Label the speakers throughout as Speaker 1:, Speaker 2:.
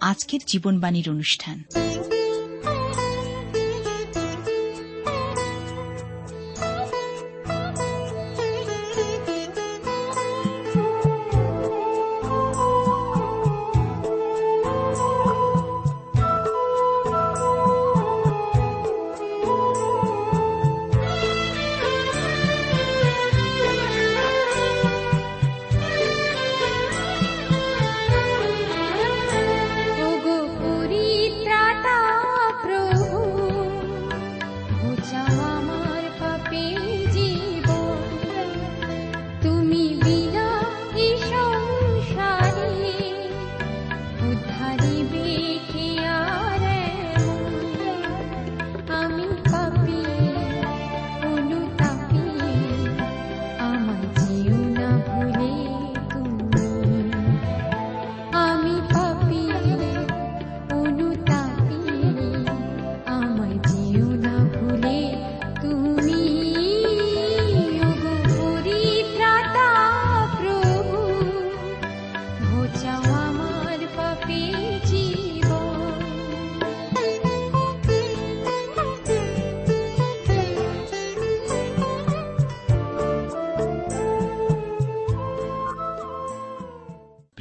Speaker 1: আজকের জীবনবাণীর অনুষ্ঠান।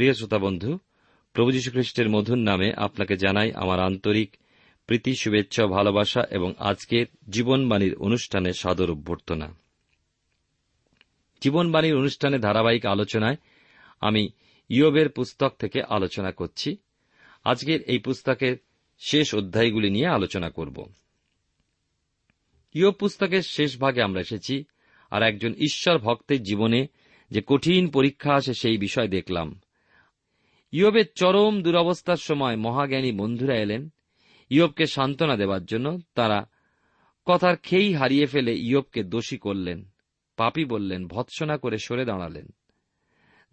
Speaker 2: প্রিয় শ্রোতা বন্ধু, প্রভু খ্রিস্টের মধুর নামে আপনাকে জানাই আমার আন্তরিক প্রীতি, শুভেচ্ছা, ভালোবাসা এবং আজকের জীবনবাণীর অনুষ্ঠানে সাদর অভ্যর্থনা। জীবনবাণীর অনুষ্ঠানে ধারাবাহিক আলোচনায় আমি ইয়বের পুস্তক থেকে আলোচনা করছি। আজকের এই পুস্তকের শেষ অধ্যায়গুলি নিয়ে আলোচনা করব। ইয়ব পুস্তকের শেষ ভাগে আমরা এসেছি আর একজন ঈশ্বর ভক্তের জীবনে যে কঠিন পরীক্ষা আসে সেই বিষয় দেখলাম। ইয়বের চরম দুরবস্থার সময় মহাজ্ঞানী বন্ধুরা এলেন। ইয়বকে সান্ত্বনা দেবার জন্য তারা কথার খেই হারিয়ে ফেলে ইয়বকে দোষী করলেন। পাপি বললেন, ভৎসনা করে সরে দাঁড়ালেন।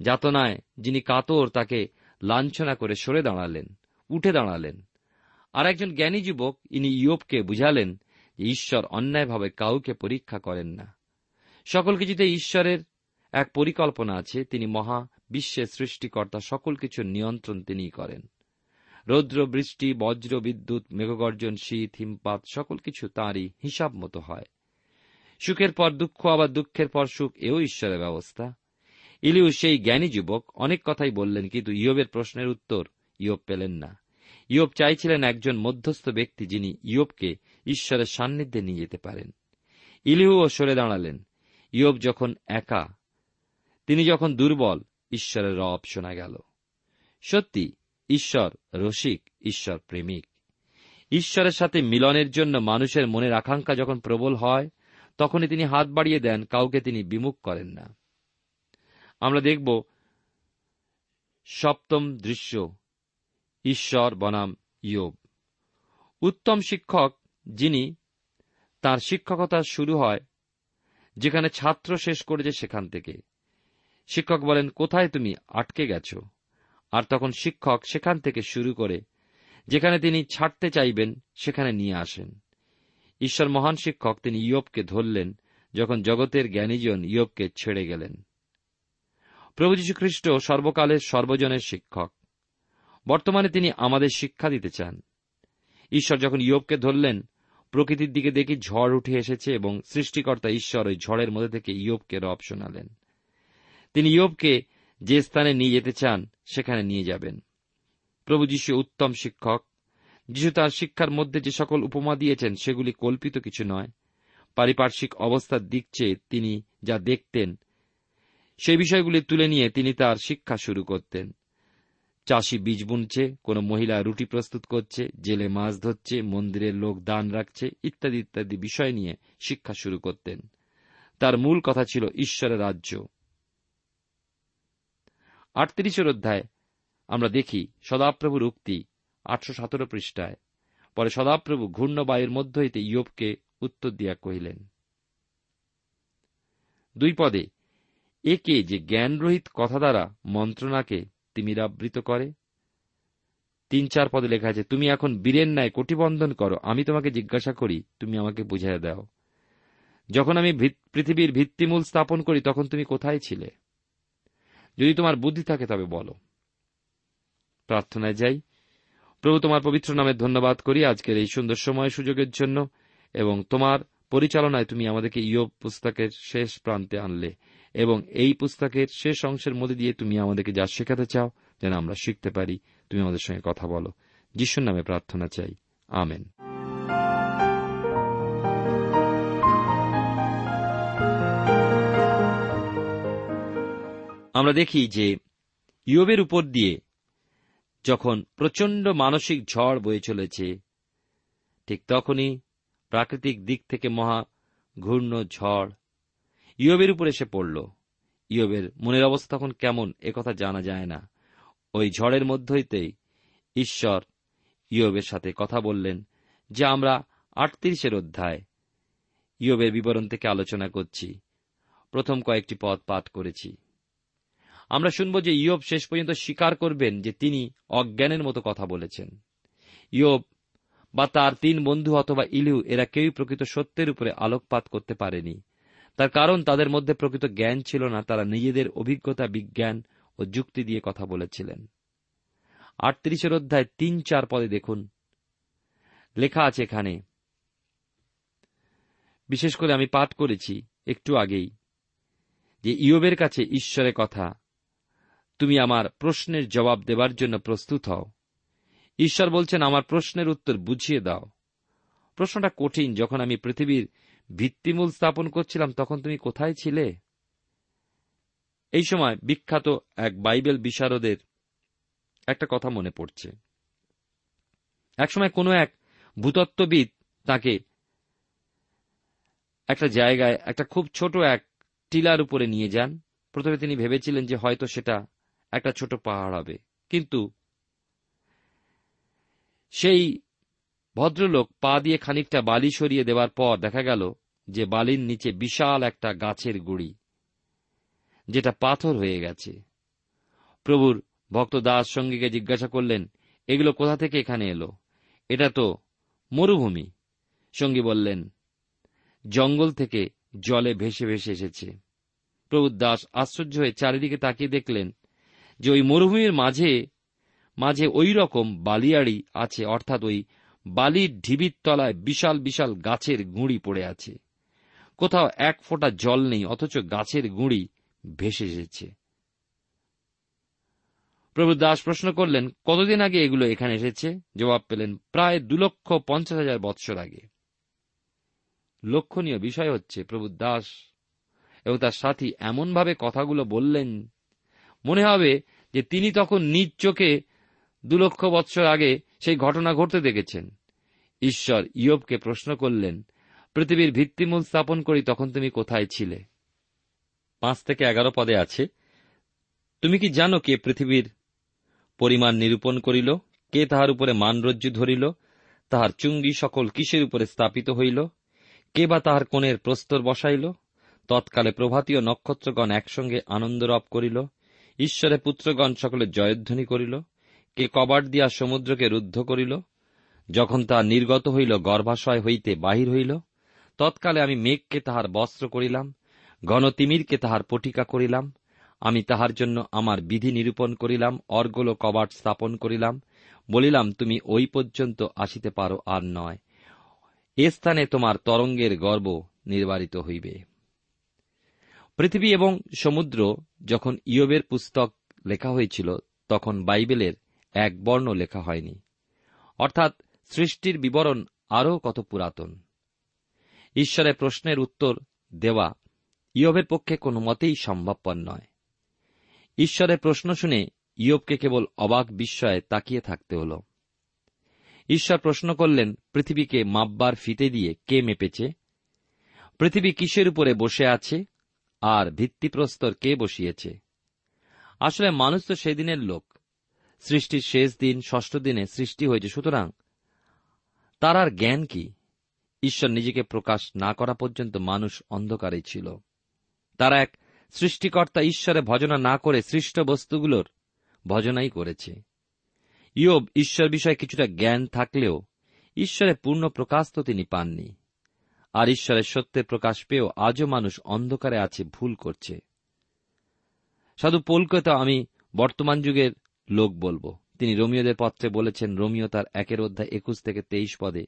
Speaker 2: যাতনায় যিনি কাতর, তাকে লাঞ্ছনা করে সরে দাঁড়ালেন, উঠে দাঁড়ালেন। আর একজন জ্ঞানী যুবক ইনি ইয়বকে বুঝালেন যে ঈশ্বর অন্যায়ভাবে কাউকে পরীক্ষা করেন না। সকল কিছুতে ঈশ্বরের এক পরিকল্পনা আছে। তিনি মহা বিশ্বের সৃষ্টিকর্তা সকল কিছুর নিয়ন্ত্রণ তিনিই করেন। রৌদ্র, বৃষ্টি, বজ্র, বিদ্যুৎ, মেঘগর্জন, শীত, হিমপাত, সকল কিছু তাঁরই হিসাব মতো হয়। সুখের পর দুঃখ, আবার দুঃখের পর সুখ, এও ঈশ্বরের ব্যবস্থা। ইলিউ সেই জ্ঞানী যুবক, অনেক কথাই বললেন, কিন্তু ইয়বের প্রশ্নের উত্তর ইয়ব পেলেন না। ইয়ব চাইছিলেন একজন মধ্যস্থ ব্যক্তি যিনি ইয়বকে ঈশ্বরের সান্নিধ্যে নিয়ে যেতে পারেন। ইলিহুও সরে দাঁড়ালেন। ইয়ব যখন একা, তিনি যখন দুর্বল ঈশ্বরের রব শোনা গেল। সত্যি, ঈশ্বর রসিক, ঈশ্বর প্রেমিক। ঈশ্বরের সাথে মিলনের জন্য মানুষের মনের আকাঙ্ক্ষা যখন প্রবল হয়, তখনই তিনি হাত বাড়িয়ে দেন, কাউকে তিনি বিমুখ করেন না। আমরা দেখব সপ্তম দৃশ্য, ঈশ্বর বনাম ইয়োব। উত্তম শিক্ষক যিনি, তার শিক্ষকতা শুরু হয়, যেখানে ছাত্র শেষ করেছে সেখান থেকে। শিক্ষক বলেন, কোথায় তুমি আটকে গেছ? আর তখন শিক্ষক সেখান থেকে শুরু করে, যেখানে তিনি ছাড়তে চাইবেন, সেখানে নিয়ে আসেন। ঈশ্বর মহান শিক্ষক, তিনি ইয়বকে ধরলেন, যখন জগতের জ্ঞানীজন ইয়বকে ছেড়ে গেলেন। প্রভু খ্রিস্ট সর্বকালের সর্বজনের শিক্ষক। বর্তমানে তিনি আমাদের শিক্ষা দিতে চান। ঈশ্বর যখন ইয়বকে ধরলেন, প্রকৃতির দিকে দেখি ঝড় উঠে এসেছে এবং সৃষ্টিকর্তা ঈশ্বর ওই ঝড়ের মধ্যে থেকে ইয়বকে রব শোনালেন। তিনি ইয়বকে যে স্থানে নিয়ে যেতে চান, সেখানে নিয়ে যাবেন। প্রভু যীশু উত্তম শিক্ষক। যিশু তার শিক্ষার মধ্যে যে সকল উপমা দিয়েছেন, সেগুলি কল্পিত কিছু নয়। পারিপার্শ্বিক অবস্থার দিক চেয়ে তিনি যা দেখতেন, সেই বিষয়গুলি তুলে নিয়ে তিনি তার শিক্ষা শুরু করতেন। চাষি বীজ বুনছে, কোন মহিলা রুটি প্রস্তুত করছে, জেলে মাছ ধরছে, মন্দিরের লোক দান রাখছে, ইত্যাদি ইত্যাদি বিষয় নিয়ে শিক্ষা শুরু করতেন। তার মূল কথা ছিল ঈশ্বরের রাজ্য। আটত্রিশের অধ্যায়। আমরা দেখি, সদাপ্রভুর উক্তি আটশো সতেরো পৃষ্ঠায়। পরে সদাপ্রভু ঘূর্ণ বায়ুর মধ্য হইতে ইয়োবকে উত্তর দিয়া কহিলেন, দুই পদে, একে যে জ্ঞানরহিত কথা দ্বারা মন্ত্রণাকে তিমিরাবৃত করে, তিন চার পদে লেখা আছে, তুমি এখন বীরের ন্যায় কোটিবন্ধন করো, আমি তোমাকে জিজ্ঞাসা করি, তুমি আমাকে বুঝাইয়া দাও। যখন আমি পৃথিবীর ভিত্তিমূল স্থাপন করি, তখন তুমি কোথায় ছিলে? যদি তোমার বুদ্ধি থাকে তবে বলো। প্রার্থনায় যাই। প্রভু তোমার পবিত্র নামে ধন্যবাদ করি আজকের এই সুন্দর সময় সুযোগের জন্য এবং তোমার পরিচালনায় তুমি আমাদেরকে ইয়োব পুস্তকের শেষ প্রান্তে আনলে এবং এই পুস্তকের শেষ অংশের মধ্যে দিয়ে তুমি আমাদেরকে যা শেখাতে চাও যেন আমরা শিখতে পারি, তুমি আমাদের সঙ্গে কথা বলো। যিশুর নামে প্রার্থনা চাই। আমেন। আমরা দেখি যে ইয়বের উপর দিয়ে যখন প্রচণ্ড মানসিক ঝড় বয়ে চলেছে, ঠিক তখনই প্রাকৃতিক দিক থেকে মহা ঘূর্ণ ঝড় ইয়বের উপর এসে পড়ল। ইয়বের মনের অবস্থা তখন কেমন একথা জানা যায় না। ওই ঝড়ের মধ্যইতেই ঈশ্বর ইয়বের সাথে কথা বললেন, যে আমরা আটত্রিশের অধ্যায় ইয়বের বিবরণ থেকে আলোচনা করছি। প্রথম কয়েকটি পদ পাঠ করেছি। আমরা শুনব যে ইয়ব শেষ পর্যন্ত স্বীকার করবেন যে তিনি অজ্ঞানের মতো কথা বলেছেন। ইয়োব বা তার তিন বন্ধু অথবা ইলু এরা কেউই প্রকৃত সত্যের উপরে আলোকপাত করতে পারেনি। তার কারণ তাদের মধ্যে প্রকৃত জ্ঞান ছিল না, তারা নিজেদের অভিজ্ঞতা, বিজ্ঞান ও যুক্তি দিয়ে কথা বলেছিলেন। আটত্রিশের অধ্যায় তিন চার পদে দেখুন। লেখা আছে এখানে, বিশেষ করে আমি পাঠ করেছি একটু আগেই, যে ইয়বের কাছে ঈশ্বরের কথা তুমি আমার প্রশ্নের জবাব দেবার জন্য প্রস্তুত হও। ঈশ্বর বলছেন, আমার প্রশ্নের উত্তর বুঝিয়ে দাও। প্রশ্নটা কঠিন। যখন আমি পৃথিবীর ভিত্তিমূল স্থাপন করছিলাম, তখন তুমি কোথায় ছিলে? এই সময় বিখ্যাত এক বাইবেল বিশারদের একটা কথা মনে পড়ছে। একসময় কোনো এক ভূতত্ত্ববিদ তাকে একটা জায়গায়, একটা খুব ছোট এক টিলার উপরে নিয়ে যান। প্রথমে তিনি ভেবেছিলেন যে হয়তো সেটা একটা ছোট পাহাড় হবে। কিন্তু সেই ভদ্রলোক পা দিয়ে খানিকটা বালি সরিয়ে দেওয়ার পর দেখা গেল যে বালির নিচে বিশাল একটা গাছের গুড়ি, যেটা পাথর হয়ে গেছে। প্রভুর ভক্ত দাস সঙ্গীকে জিজ্ঞাসা করলেন, এগুলো কোথা থেকে এখানে এলো? এটা তো মরুভূমি। সঙ্গী বললেন, জঙ্গল থেকে জলে ভেসে ভেসে এসেছে। প্রভু দাস আশ্চর্য হয়ে চারিদিকে তাকিয়ে দেখলেন যে ওই মরুভূমির মাঝে মাঝে ওই রকম বালিয়াড়ি আছে, অর্থাৎ ওই বালির ঢিবির তলায় বিশাল বিশাল গাছের গুঁড়ি পড়ে আছে। কোথাও এক ফোঁটা জল নেই, অথচ গাছের গুঁড়ি ভেসে এসেছে। প্রভু দাস প্রশ্ন করলেন, কতদিন আগে এগুলো এখানে এসেছে? জবাব পেলেন, প্রায় দু লক্ষ পঞ্চাশ হাজার বৎসর আগে। লক্ষণীয় বিষয় হচ্ছে, প্রভু দাস এবং তার সাথী এমনভাবে কথাগুলো বললেন মনে হবে যে তিনি তখন নিজ চোখে দু লক্ষ বৎসর আগে সেই ঘটনা ঘটতে দেখেছেন। ঈশ্বর ইয়বকে প্রশ্ন করলেন, পৃথিবীর ভিত্তিমূল স্থাপন করি তখন তুমি কোথায় ছিলে? পাঁচ থেকে এগারো পদে আছে, তুমি কি জানো কে পৃথিবীর পরিমাণ নিরূপণ করিল? কে তাহার উপরে মানরজ্জু ধরিল? তাহার চুঙ্গি সকল কিসের উপরে স্থাপিত হইল? কে বা তাহার কোণের প্রস্তর বসাইল? তৎকালে প্রভাতীয় নক্ষত্রগণ একসঙ্গে আনন্দরব করিল। ঈশ্বরের পুত্রগণ সকলে জয়ধ্বনি করিল, কে কবাট দিয়া সমুদ্রকে রুদ্ধ করিল, যখন তা নির্গত হইল গর্ভাশয় হইতে বাহির হইল, তৎকালে আমি মেঘকে তাহার বস্ত্র করিলাম গণতিমিরকে তাহার পটিকা করিলাম, আমি তাহার জন্য আমার বিধি নিরূপণ করিলাম, অর্গল কবাট স্থাপন করিলাম, বলিলাম, তুমি ওই পর্যন্ত আসিতে পারো আর নয়, এ স্থানে তোমার তরঙ্গের গর্ব নির্বারিত হইবে। পৃথিবী এবং সমুদ্র যখন ইয়বের পুস্তক লেখা হয়েছিল, তখন বাইবেলের এক বর্ণ লেখা হয়নি। অর্থাৎ সৃষ্টির বিবরণ আরও কত পুরাতন। ঈশ্বরের প্রশ্নের উত্তর দেওয়া ইয়বের পক্ষে কোনো মতেই সম্ভবপর নয়। ঈশ্বরের প্রশ্ন শুনে ইয়বকে কেবল অবাক বিস্ময়ে তাকিয়ে থাকতে হল। ঈশ্বর প্রশ্ন করলেন, পৃথিবীকে মাপবার ফিতে দিয়ে কে মেপেছে? পৃথিবী কিসের উপরে বসে আছে? আর ভিত্তিপ্রস্তর কে বসিয়েছে? আসলে মানুষ তো সেদিনের লোক। সৃষ্টির শেষ দিন, ষষ্ঠ দিনে সৃষ্টি হয়েছে, সুতরাং তার আর জ্ঞান কি? ঈশ্বর নিজেকে প্রকাশ না করা পর্যন্ত মানুষ অন্ধকারে ছিল। তারা এক সৃষ্টিকর্তা ঈশ্বরে ভজনা না করে সৃষ্ট বস্তুগুলোর ভজনাই করেছে। ইয়ব, ঈশ্বর বিষয়ে কিছুটা জ্ঞান থাকলেও ঈশ্বরের পূর্ণ প্রকাশ তো তিনি পাননি। আর ঈশ্বরের সত্যের প্রকাশ পেয়েও আজও মানুষ অন্ধকারে আছে, ভুল করছে। সাধু পোলকে আমি বর্তমান যুগের লোক বলব। তিনি রোমিওদের পত্রে বলেছেন, রোমিও তার একের অধ্যায় একুশ থেকে তেইশ পদে,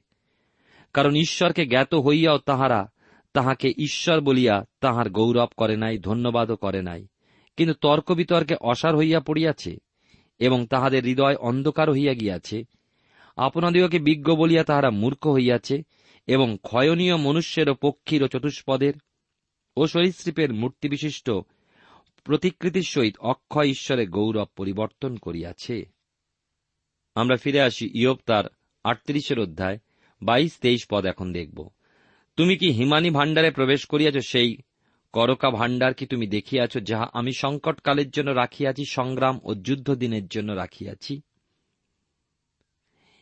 Speaker 2: কারণ ঈশ্বরকে জ্ঞাত হইয়াও তাহারা, তাহাকে ঈশ্বর বলিয়া তাহার গৌরব করে নাই, ধন্যবাদও করে নাই। কিন্তু তর্ক বিতর্কে অসার হইয়া পড়িয়াছে এবং তাহাদের হৃদয় অন্ধকার হইয়া গিয়াছে। আপনাদিওকে বিজ্ঞ বলিয়া তাহারা মূর্খ হইয়াছে এবং ক্ষয়নীয় মনুষ্যের ও পক্ষীর ও চতুষ্পদের ও সরীসৃপের মূর্তিবিশিষ্ট প্রতিকৃতির সহিত অক্ষয় ঈশ্বরের গৌরব পরিবর্তন করিয়াছে। আমরা ফিরে আসি ইয়ব তার আটত্রিশের অধ্যায়, বাইশ, তেইশ পদ এখন দেখব। তুমি কি হিমানী ভাণ্ডারে প্রবেশ করিয়াছ? সেই করকা ভাণ্ডার কি তুমি দেখিয়াছ, যাহা আমি সংকটকালের জন্য রাখিয়াছি, সংগ্রাম ও যুদ্ধ দিনের জন্য রাখিয়াছি?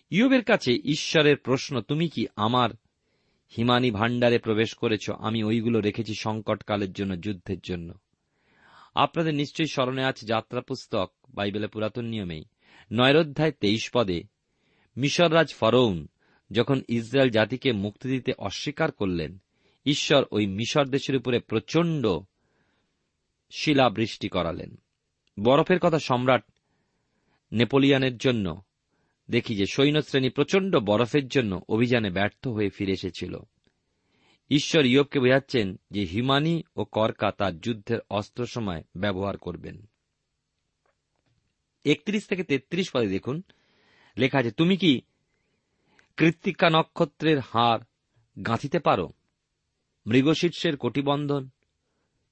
Speaker 2: ইয়বের কাছে ঈশ্বরের প্রশ্ন, তুমি কি আমার হিমানী ভাণ্ডারে প্রবেশ করেছ, আমি ওইগুলো রেখেছি সংকটকালের জন্য, যুদ্ধের জন্য। আপনাদের নিশ্চয়ই স্মরণে আছে যাত্রা পুস্তক, বাইবেলের পুরাতন নিয়মেই। নয়ের অধ্যায় তেইশ পদে মিশররাজ ফরৌন যখন ইসরায়েল জাতিকে মুক্তি দিতে অস্বীকার করলেন, ঈশ্বর ওই মিশর দেশের উপরে প্রচণ্ড শিলাবৃষ্টি করালেন। বরফের কথা সম্রাট নেপোলিয়ানের জন্য দেখি যে সৈন্যশ্রেণী প্রচণ্ড বরফের জন্য অভিযানে ব্যর্থ হয়ে ফিরে এসেছিল। ঈশ্বর ইয়বকে বোঝাচ্ছেন যে হিমানি ও কর্কা তার যুদ্ধের অস্ত্র সময় ব্যবহার করবেন। একত্রিশ থেকে তেত্রিশ পদে দেখুন। লেখা আছে, তুমি কি কৃত্তিকা নক্ষত্রের হার গাঁথিতে পারো? মৃগশীর্ষের কটিবন্ধন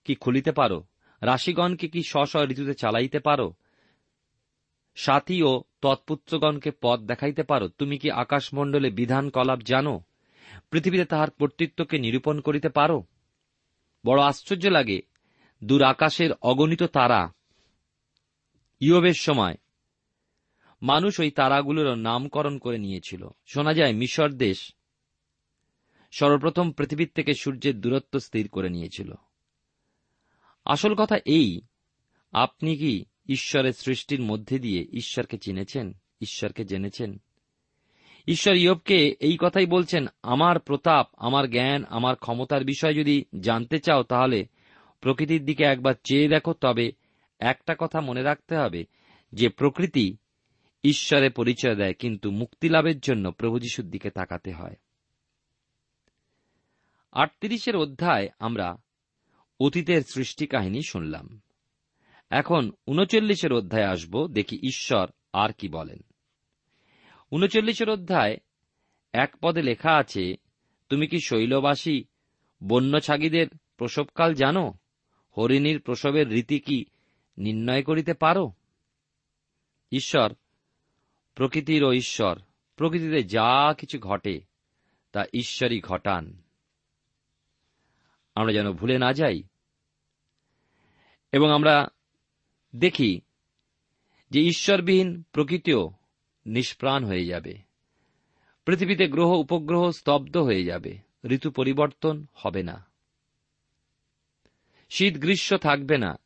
Speaker 2: কি খুলিতে পারো? রাশিগণকে কি স্ব ঋতুতে চালাইতে পারো? সাথী ও তৎপুত্রগণকে পথ দেখাইতে পারো। তুমি কি আকাশমণ্ডলে বিধান কলাপ জানো? পৃথিবীতে তাহার কর্তৃত্বকে নিরূপণ করিতে পারো? বড় আশ্চর্য লাগে, দূর আকাশের অগণিত তারা। ইয়বের সময় মানুষ ওই তারাগুলোর নামকরণ করে নিয়েছিল। শোনা যায়, মিশর দেশ সর্বপ্রথম পৃথিবীর থেকে সূর্যের দূরত্ব স্থির করে নিয়েছিল। আসল কথা এই, আপনি কি ঈশ্বরের সৃষ্টির মধ্যে দিয়ে ঈশ্বরকে চিনেছেন, ঈশ্বরকে জেনেছেন। ঈশ্বর ইয়বকে এই কথাই বলছেন, আমার প্রতাপ, আমার জ্ঞান, আমার ক্ষমতার বিষয় যদি জানতে চাও তাহলে প্রকৃতির দিকে একবার চেয়ে দেখো। তবে একটা কথা মনে রাখতে হবে, যে প্রকৃতি ঈশ্বরে পরিচয় দেয়, কিন্তু মুক্তি লাভের জন্য প্রভু যিশুর দিকে তাকাতে হয়। আটত্রিশের অধ্যায় আমরা অতীতের সৃষ্টি কাহিনী শুনলাম। এখন উনচল্লিশের অধ্যায় আসব, দেখি ঈশ্বর আর কি বলেন। উনচল্লিশের অধ্যায় এক পদে লেখা আছে, তুমি কি শৈলবাসী বন্য ছাগিদের প্রসবকাল জানো? হরিণীর প্রসবের রীতি কি নির্ণয় করিতে পারো? ঈশ্বর, প্রকৃতির ও ঈশ্বর, প্রকৃতিতে যা কিছু ঘটে, তা ঈশ্বরই ঘটান। আমরা যেন ভুলে না যাই। এবং আমরা দেখি যে ঈশ্বরবিহীন প্রকৃতিও নিষ্প্রাণ হয়ে যাবে। পৃথিবীতে গ্রহ, উপগ্রহ স্তব্ধ হয়ে যাবে। ঋতু পরিবর্তন হবে না। শীত গ্রীষ্ম থাকবে না।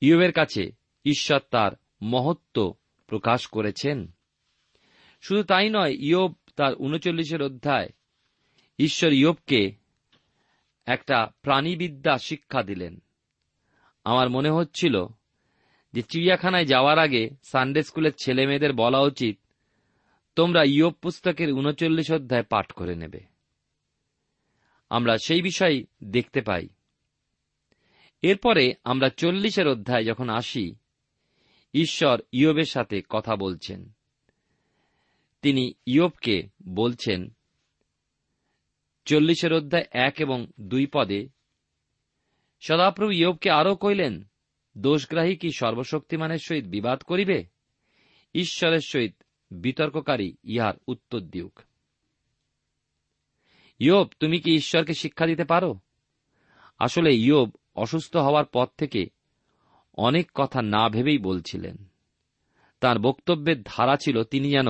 Speaker 2: ইয়বের কাছে ঈশ্বর তার মহত্ব প্রকাশ করেছেন। শুধু তাই নয়, ইয়ব তার উনচল্লিশের অধ্যায় ঈশ্বর ইয়বকে একটা প্রাণীবিদ্যা শিক্ষা দিলেন। আমার মনে হচ্ছিল যে চিড়িয়াখানায় যাওয়ার আগে সানডে স্কুলের ছেলে মেয়েদের বলা উচিত, তোমরা ইয়ব পুস্তকের উনচল্লিশ অধ্যায় পাঠ করে নেবে। আমরা সেই বিষয় দেখতে পাই। এরপরে আমরা চল্লিশের অধ্যায় যখন আসি, ঈশ্বর ইয়বের সাথে কথা বলছেন। তিনি ইয়োবকে বলছেন, চল্লিশের অধ্যায় এক এবং দুই পদে, সদাপ্রভু ইয়োবকে আরও কইলেন দোষগ্রাহী কি সর্বশক্তিমানের সহিত বিবাদ করিবে? ঈশ্বরের সহিত বিতর্ককারী ইহার উত্তর দিউক। ইয়োব, তুমি কি ঈশ্বরকে শিক্ষা দিতে পারো? আসলে ইয়োব অসুস্থ হওয়ার পর থেকে অনেক কথা না ভেবেই বলছিলেন। তার বক্তব্যের ধারা ছিল তিনি যেন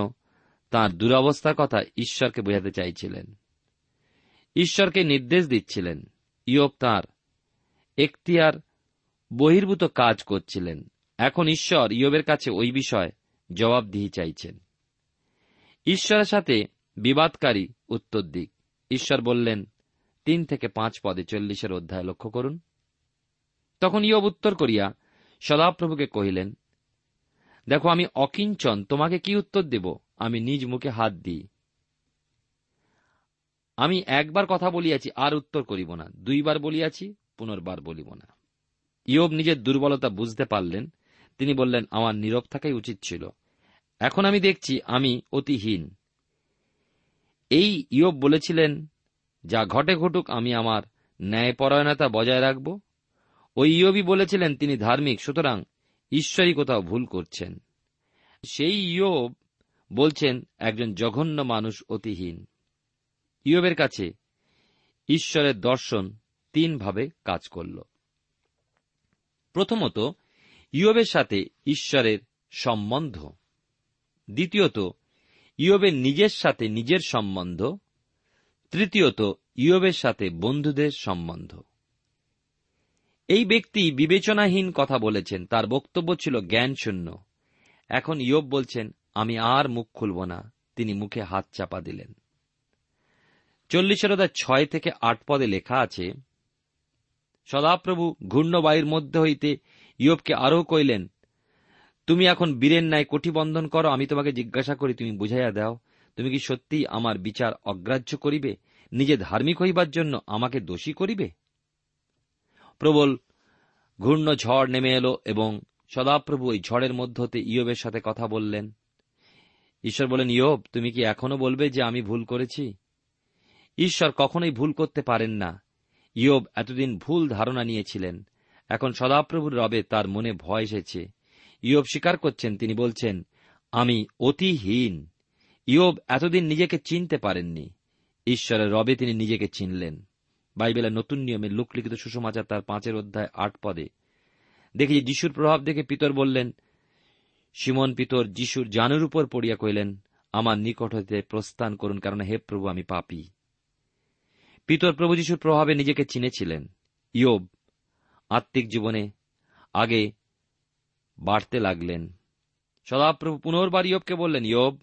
Speaker 2: তার দুরবস্থার কথা ঈশ্বরকে বোঝাতে চাইছিলেন। ঈশ্বরকে নির্দেশ দিচ্ছিলেন। ইয়োব তার এখতিয়ার বহির্ভূত কাজ করছিলেন। এখন ঈশ্বর ইয়বের কাছে ওই বিষয় জবাবদিহি চাইছেন। ঈশ্বরের সাথে বিবাদকারী উত্তর দিক। ঈশ্বর বললেন, তিন থেকে পাঁচ পদে চল্লিশের অধ্যায় লক্ষ্য করুন। তখন ইয়ব উত্তর করিয়া সদাপ্রভুকে কহিলেন, দেখো, আমি অকিঞ্চন, তোমাকে কি উত্তর দেব? আমি নিজ মুখে হাত দিই। আমি একবার কথা বলিয়াছি, আর উত্তর করিব না। দুইবার বলিয়াছি, পুনর্বার বলিব না। ইয়ব নিজের দুর্বলতা বুঝতে পারলেন। তিনি বললেন, আমার নীরব থাকাই উচিত ছিল। এখন আমি দেখছি, আমি অতিহীন। এই ইয়ব বলেছিলেন, যা ঘটে ঘটুক, আমি আমার ন্যায়পরায়ণতা বজায় রাখব। ওই ইয়বই বলেছিলেন, তিনি ধার্মিক, সুতরাং ঈশ্বরই কোথাও ভুল করছেন। সেই ইয়ব বলছেন, একজন জঘন্য মানুষ অতিহীন। ইয়বের কাছে ঈশ্বরের দর্শন তিনভাবে কাজ করল। প্রথমত, ইয়বের সাথে ঈশ্বরের সম্বন্ধ। দ্বিতীয়ত ইয়বের নিজের সাথে নিজের সম্বন্ধ। তৃতীয়ত, ইয়বের সাথে বন্ধুদের সম্বন্ধ। এই ব্যক্তি বিবেচনাহীন কথা বলেছেন, তার বক্তব্য ছিল জ্ঞানশূন্য। এখন ইয়ব বলছেন, আমি আর মুখ খুলব না। তিনি মুখে হাত চাপা দিলেন। চল্লিশের ছয় থেকে আট পদে লেখা আছে সদাপ্রভু ঘূর্ণবায়ুর মধ্যে হইতে ইয়বকে আরও কইলেন তুমি এখন বীরের ন্যায় কটিবন্ধন করো, আমি তোমাকে জিজ্ঞাসা করি, তুমি বুঝাইয়া দাও, তুমি কি সত্যিই আমার বিচার অগ্রাহ্য করিবে? নিজে ধার্মিক হইবার জন্য আমাকে দোষী করিবে? প্রবল ঘূর্ণ ঝড় নেমে এলো এবং সদাপ্রভু ওই ঝড়ের মধ্য হতে ইয়বের সাথে কথা বললেন, ঈশ্বর বলেন, ইয়ব, তুমি কি এখনও বলবে যে আমি ভুল করেছি? ঈশ্বর কখনোই ভুল করতে পারেন না। ইয়ব এতদিন ভুল ধারণা নিয়েছিলেন। এখন সদাপ্রভুর রবে তার মনে ভয় এসেছে। ইয়ব স্বীকার করছেন, তিনি বলছেন, আমি অতিহীন। ইয়ব এতদিন নিজেকে চিনতে পারেননি। ঈশ্বরের রবে তিনি নিজেকে চিনলেন। বাইবেলের নতুন নিয়মে লোকলিখিত সুষমাচার তার পাঁচের অধ্যায় আট পদে। দেখি যিশুর প্রভাব দেখে পিতর বললেন সিমন পিতর, যিশুর জানুর উপর পড়িয়া কইলেন আমার নিকট হইতে প্রস্থান করুন, কারণ হে প্রভু, আমি পাপী পিতর প্রভু যিশুর প্রভাবে নিজেকে চিনেছিলেন। ইয়োব আত্মিক জীবনে আগে বাড়তে লাগলেন। সদাপ্রভু পুনর্বার ইয়োবকে বললেন, ইয়োব,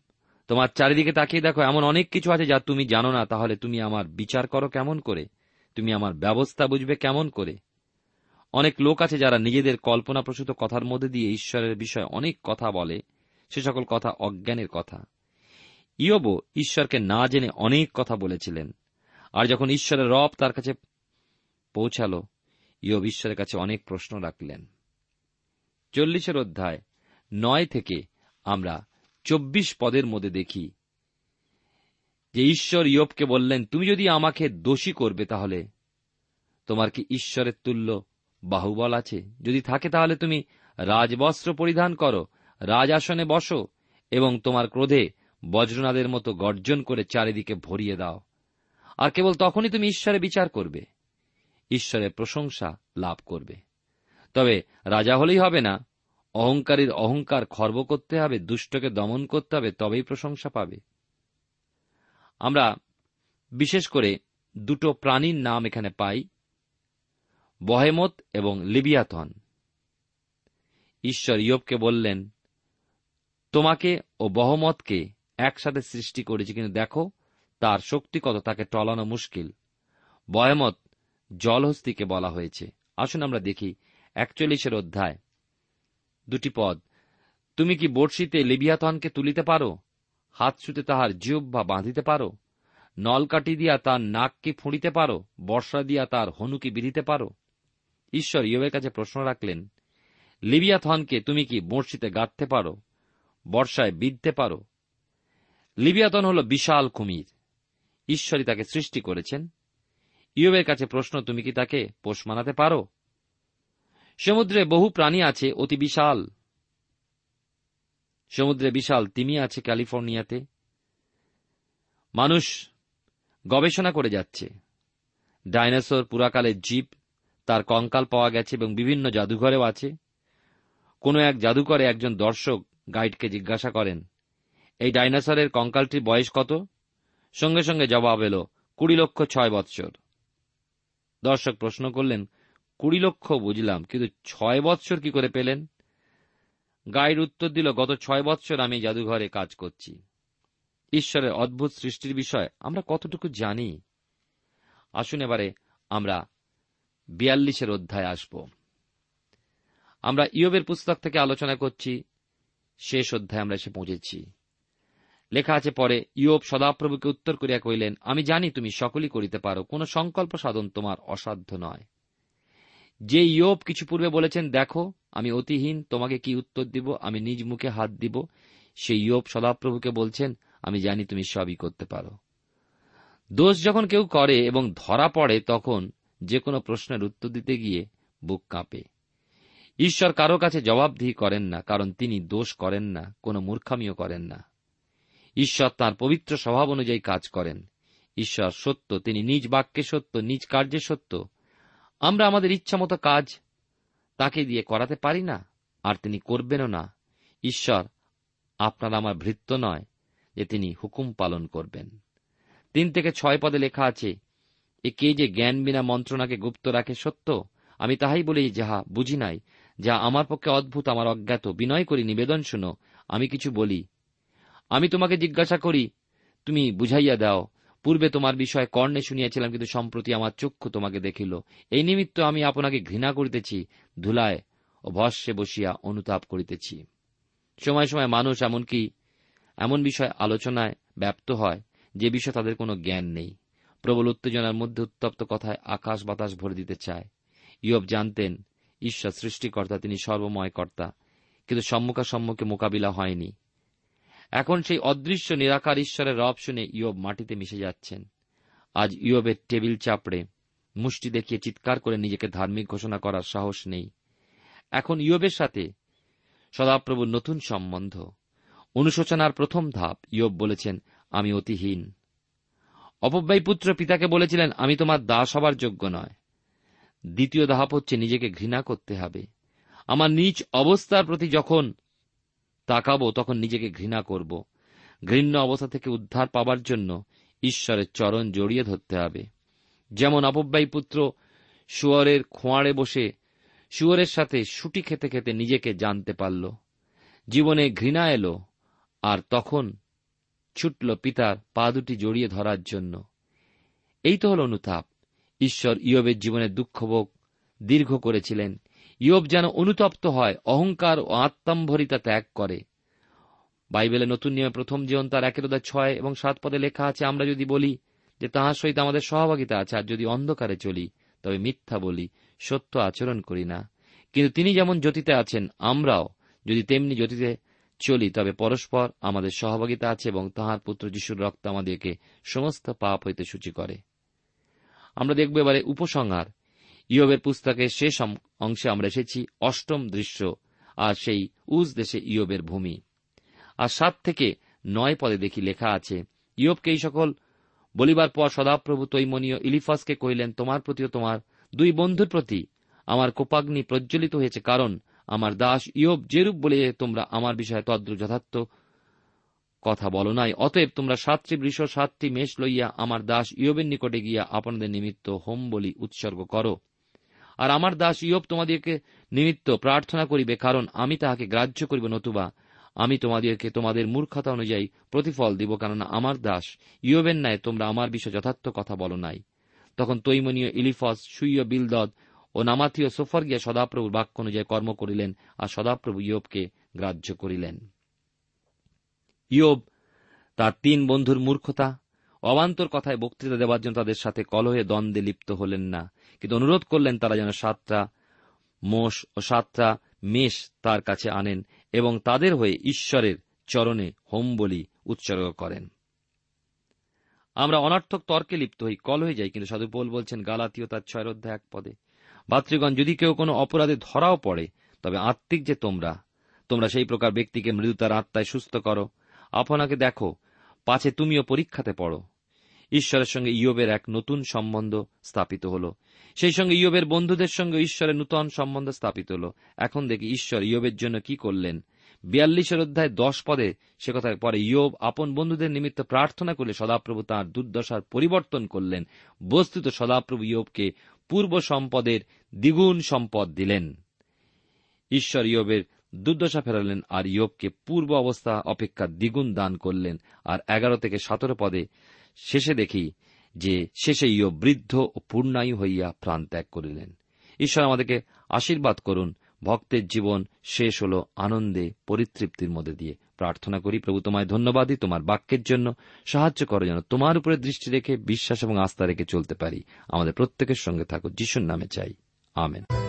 Speaker 2: তোমার চারিদিকে তাকিয়ে দেখো, এমন অনেক কিছু আছে যা তুমি জানো না। তাহলে তুমি আমার বিচার করো কেমন করে? তুমি আমার ব্যবস্থা বুঝবে কেমন করে? অনেক লোক আছে যারা নিজেদের কল্পনাপ্রসূত কথার মধ্যে দিয়ে ঈশ্বরের বিষয়ে অনেক কথা বলে। সে সকল কথা অজ্ঞানের কথা। ইয়বও ঈশ্বরকে না জেনে অনেক কথা বলেছিলেন। আর যখন ঈশ্বরের রব তার কাছে পৌঁছাল, ইয়ব ঈশ্বরের কাছে অনেক প্রশ্ন রাখলেন। চল্লিশের অধ্যায়, নয় থেকে আমরা চব্বিশ পদের মধ্যে দেখি যে ঈশ্বর ইয়বকে বললেন, তুমি যদি আমাকে দোষী করবে তাহলে তোমার কি ঈশ্বরের তুল্য বাহুবল আছে? যদি থাকে তাহলে তুমি রাজবস্ত্র পরিধান করো, রাজাসনে বসো এবং তোমার ক্রোধে বজ্রনাদের মতো গর্জন করে চারিদিকে ভরিয়ে দাও। আর কেবল তখনই তুমি ঈশ্বরে বিচার করবে। ঈশ্বরের প্রশংসা লাভ করবে। তবে রাজা হলেই হবে না। অহংকারীর অহংকার খর্ব করতে হবে, দুষ্টকে দমন করতে হবে, তবেই প্রশংসা পাবে। আমরা বিশেষ করে দুটো প্রাণীর নাম এখানে পাই, বহেমত এবং লিবিয়াথন। ঈশ্বর ইয়বকে বললেন, তোমাকে ও বহমতকে একসাথে সৃষ্টি করেছি, কিন্তু দেখো তার শক্তি কত তাকে টলানো মুশকিল। বয়মত জলহস্তিকে বলা হয়েছে। আসুন আমরা দেখি একচল্লিশের অধ্যায়। দুটি পদ। তুমি কি বর্ষিতে লিবিয়াতনকে তুলিতে পারো? হাত ছুতে তাহার জিহ্বা বাঁধিতে পারো? নলকাটি দিয়া তার নাককে ফুঁড়িতে পারো? বর্ষা দিয়া তার হনুকে বিধিতে পারো? ঈশ্বর ইয়বের কাছে প্রশ্ন রাখলেন লিবিয়াথনকে তুমি কি বর্ষিতে গাঁথতে পারো? বর্ষায় বিঁধতে পারো? লিবিয়াতন হল বিশাল কুমির। ঈশ্বরই তাকে সৃষ্টি করেছেন। ইয়বের কাছে প্রশ্ন, তুমি কি তাকে পোষ মানাতে পারো? সমুদ্রে বহু প্রাণী আছে, অতি বিশাল। সমুদ্রে বিশাল তিমি আছে ক্যালিফোর্নিয়াতে। মানুষ গবেষণা করে যাচ্ছে। ডাইনোসর, পুরাকালের জীব, তার কঙ্কাল পাওয়া গেছে এবং বিভিন্ন জাদুঘরেও আছে। কোনো এক জাদুঘরে একজন দর্শক গাইডকে জিজ্ঞাসা করেন, এই ডাইনোসরের কঙ্কালটির বয়স কত? সঙ্গে সঙ্গে জবাব এলো, কুড়ি লক্ষ ছয় বৎসর। দর্শক প্রশ্ন করলেন, কুড়ি লক্ষ বুঝলাম, কিন্তু ছয় বৎসর কি করে পেলেন? গাইড উত্তর দিল, গত ছয় বৎসর আমি জাদুঘরে কাজ করছি। ঈশ্বরের অদ্ভুত সৃষ্টির বিষয় আমরা কতটুকু জানি? আসুন এবারে আমরা বিয়াল্লিশের অধ্যায় আসব। আমরা ইয়বের পুস্তক থেকে আলোচনা করছি, শেষ অধ্যায় আমরা এসে পৌঁছেছি। লেখা আছে পরে, ইয়োব সদাপ্রভুকে উত্তর করিয়া কইলেন আমি জানি তুমি সকলই করিতে পারো, কোন সংকল্প সাধন তোমার অসাধ্য নয়। যে ইয়োব কিছু পূর্বে বলেছেন, দেখো, আমি অতিহীন, তোমাকে কি উত্তর দিব? আমি নিজ মুখে হাত দিব। সেই ইয়োব সদাপ্রভুকে বলছেন, আমি জানি তুমি সবই করতে পারো। দোষ যখন কেউ করে এবং ধরা পড়ে, তখন যে কোনো প্রশ্নের উত্তর দিতে গিয়ে বুক কাঁপে। ঈশ্বর কারও কাছে জবাবদিহি করেন না, কারণ তিনি দোষ করেন না, কোনো মূর্খামিও করেন না। ঈশ্বর তার পবিত্র স্বভাব অনুযায়ী কাজ করেন। ঈশ্বর সত্য, তিনি নিজ বাক্যে সত্য, নিজ কার্যে সত্য। আমরা আমাদের ইচ্ছামতো কাজ তাকে দিয়ে করাতে পারি না, আর তিনি করবেনও না। ঈশ্বর আপনার আমার ভৃত্য নয় যে তিনি হুকুম পালন করবেন। তিন থেকে ছয় পদে লেখা আছে, এ কে যে জ্ঞান বিনা মন্ত্রণাকে গুপ্ত রাখে সত্য? আমি তাহাই বলি যাহা বুঝি নাই, যা আমার পক্ষে অদ্ভুত, আমার অজ্ঞাত। বিনয় করি, নিবেদন শুনো, আমি কিছু বলি আমি তোমাকে জিজ্ঞাসা করি, তুমি বুঝাইয়া দাও। পূর্বে তোমার বিষয়ে কর্ণে শুনিয়াছিলাম, কিন্তু সম্প্রতি আমার চক্ষু তোমাকে দেখিল। এই নিমিত্ত আমি আপনাকে ঘৃণা করিতেছি, ধুলায় ও ভস্যে বসিয়া অনুতাপ করিতেছি। সময় সময় মানুষ এমনকি এমন বিষয় আলোচনায় ব্যপ্ত হয়, যে বিষয়ে তাদের কোনো জ্ঞান নেই। প্রবল উত্তেজনার মধ্যে উত্তপ্ত কথায় আকাশ বাতাস ভরে দিতে চায়। ইয়ব জানতেন, ঈশ্বর সৃষ্টিকর্তা, তিনি সর্বময় কর্তা, কিন্তু সম্মুখাসম্মুখে মোকাবিলা হয়নি। এখন সেই অদৃশ্য, নিরাকার ঈশ্বরের রব শুনে ইয়ব মাটিতে মিশে যাচ্ছেন। আজ ইয়বের টেবিল চাপড়ে মুষ্টি দেখিয়ে চিৎকার করে নিজেকে ধার্মিক ঘোষণা করার সাহস নেই। এখন ইয়বের সাথে সদাপ্রভুর নতুন সম্বন্ধ। অনুশোচনার প্রথম ধাপ, ইয়ব বলেছেন, আমি অতিহীন। অপব্যয় পুত্র পিতাকে বলেছিলেন, আমি তোমার দাস হবার যোগ্য নয়। দ্বিতীয় ধাপ হচ্ছে নিজেকে ঘৃণা করতে হবে। আমার নিজ অবস্থার প্রতি যখন তাকাবো, তখন নিজেকে ঘৃণা করব। ঘৃণ্য অবস্থা থেকে উদ্ধার পাবার জন্য ঈশ্বরের চরণ জড়িয়ে ধরতে হবে। যেমন অপব্যয় পুত্র শুয়রের খোঁয়াড়ে বসে শুয়রের সাথে সুটি খেতে খেতে নিজেকে জানতে পারল। জীবনে ঘৃণা এলো, আর তখন ছুটল পিতার পা দুটি জড়িয়ে ধরার জন্য। এই তো হল অনুতাপ। ঈশ্বর ইয়বের জীবনে দুঃখভোগ দীর্ঘ করেছিলেন। ইয়ব যেন অনুতপ্ত হয়, অহংকার ও আত্মাম্ভরিতা ত্যাগ করে। বাইবেলে নতুন নিয়মে প্রথম জীবন তার একের ছয় এবং সাত পদে লেখা আছে, আমরা যদি বলি যে তাহার সহিত আমাদের সহভাগিতা আছে, আর যদি অন্ধকারে চলি, তবে মিথ্যা বলি, সত্য আচরণ করি না। কিন্তু তিনি যেমন জ্যোতিতে আছেন, আমরাও যদি তেমনি জ্যোতিতে চলি, তবে পরস্পর আমাদের সহভাগিতা আছে এবং তাহার পুত্র যিশুর রক্ত আমাদেরকে সমস্ত পাপ হইতে সূচি করে। আমরা দেখব এবারে উপসংহার। ইয়বের পুস্তকের শেষ অংশে আমরা এসেছি অষ্টম দৃশ্য আর সেই উজ দেশে ইয়বের ভূমি। আর সাত থেকে নয় পদে দেখি লেখা আছে ইয়বকে এই সকল বলিবার পর সদাপ্রভু তৈমনীয় ইলিফাসকে কহিলেন, তোমার প্রতিও তোমার দুই বন্ধুর প্রতি আমার কোপাগ্নি প্রজ্বলিত হয়েছে কারণ আমার দাস ইয়ব যেরূপ বলে তোমরা আমার বিষয়ে তদ্রু যথার্থ কথা বলো নাই। অতএব তোমরা সাতটি বৃষ, সাতটি মেষ লইয়া আমার দাস ইয়বের নিকটে গিয়া আপনাদের নিমিত্ত হোম বলি উৎসর্গ করো। আর আমার দাস ইয়ব তোমাদেরকে নিমিত্ত প্রার্থনা করিবে, কারণ আমি তাহাকে গ্রাহ্য করিব নতুবা। আমি তোমাদেরকে তোমাদের মূর্খতা অনুযায়ী প্রতিফল দিব, কেননা আমার দাস ইয়বের ন্যায় তোমরা আমার বিষয়ে যথার্থ কথা বলো নাই। তখন তৈমনীয় ইলিফস, সুইয় বিলদদ ও নামাথীয় সোফর গিয়া সদাপ্রভুর বাক্য অনুযায়ী কর্ম করিলেন আর সদাপ্রভু ইয়বকে গ্রাহ্য করিলেন। ইয়ব, তার তিন বন্ধুর মূর্খতা অবান্তর কথায় বক্তৃতা দেওয়ার জন্য তাদের সাথে কলহে দ্বন্দ্বে লিপ্ত হলেন না। কিন্তু অনুরোধ করলেন তারা যেন সাতটা মোষ ও সাতটা মেষ তার কাছে আনেন এবং তাদের হয়ে ঈশ্বরের চরণে হোম বলি উৎসর্গ করেন। আমরা অনার্থক তর্কে লিপ্ত হই কল হয়ে যাই, কিন্তু সাধু পোল বলছেন, গালাতীয় তার ছয় অধ্যায় এক পদে, ভাতৃগণ, যদি কেউ কোনো অপরাধে ধরাও পড়ে, তবে আত্মিক যে তোমরা তোমরা সেই প্রকার ব্যক্তিকে মৃদুতার আত্মায় সুস্থ করো। আপনাকে দেখো, পাছে তুমিও পরীক্ষাতে পড়ো। ঈশ্বরের সঙ্গে ইয়বের এক নতুন সম্বন্ধ স্থাপিত হল। সেই সঙ্গে ইয়বের বন্ধুদের সঙ্গে ঈশ্বরের নূতন সম্বন্ধ স্থাপিত হল। এখন দেখি ঈশ্বর ইয়বের জন্য কি করলেন। বিয়াল্লিশের অধ্যায় দশ পদে সে কথা পরে ইয়ব আপন বন্ধুদের নিমিত্ত প্রার্থনা করলে সদাপ্রভু তাঁর দুর্দশার পরিবর্তন করলেন। বস্তুত সদাপ্রভু ইয়বকে পূর্ব সম্পদের দ্বিগুণ সম্পদ দিলেন। ঈশ্বর ইয়বের দুর্দশা ফেরালেন আর ইয়বকে পূর্ব অবস্থা অপেক্ষা দ্বিগুণ দান করলেন। আর এগারো থেকে সতেরো পদে শেষে দেখি যে শেষে ইয়ব বৃদ্ধ ও পূর্ণায়ু হইয়া প্রাণ ত্যাগ করিলেন। ঈশ্বর আমাদেরকে আশীর্বাদ করুন, ভক্তের জীবন শেষ হল আনন্দে পরিতৃপ্তির মধ্যে দিয়ে। প্রার্থনা করি, প্রভু তোমায় ধন্যবাদই তোমার বাক্যের জন্য সাহায্য করো যেন তোমার উপরে দৃষ্টি রেখে, বিশ্বাস এবং আস্থা রেখে চলতে পারি। আমাদের প্রত্যেকের সঙ্গে থাকো যিশুর নামে চাই। আমেন।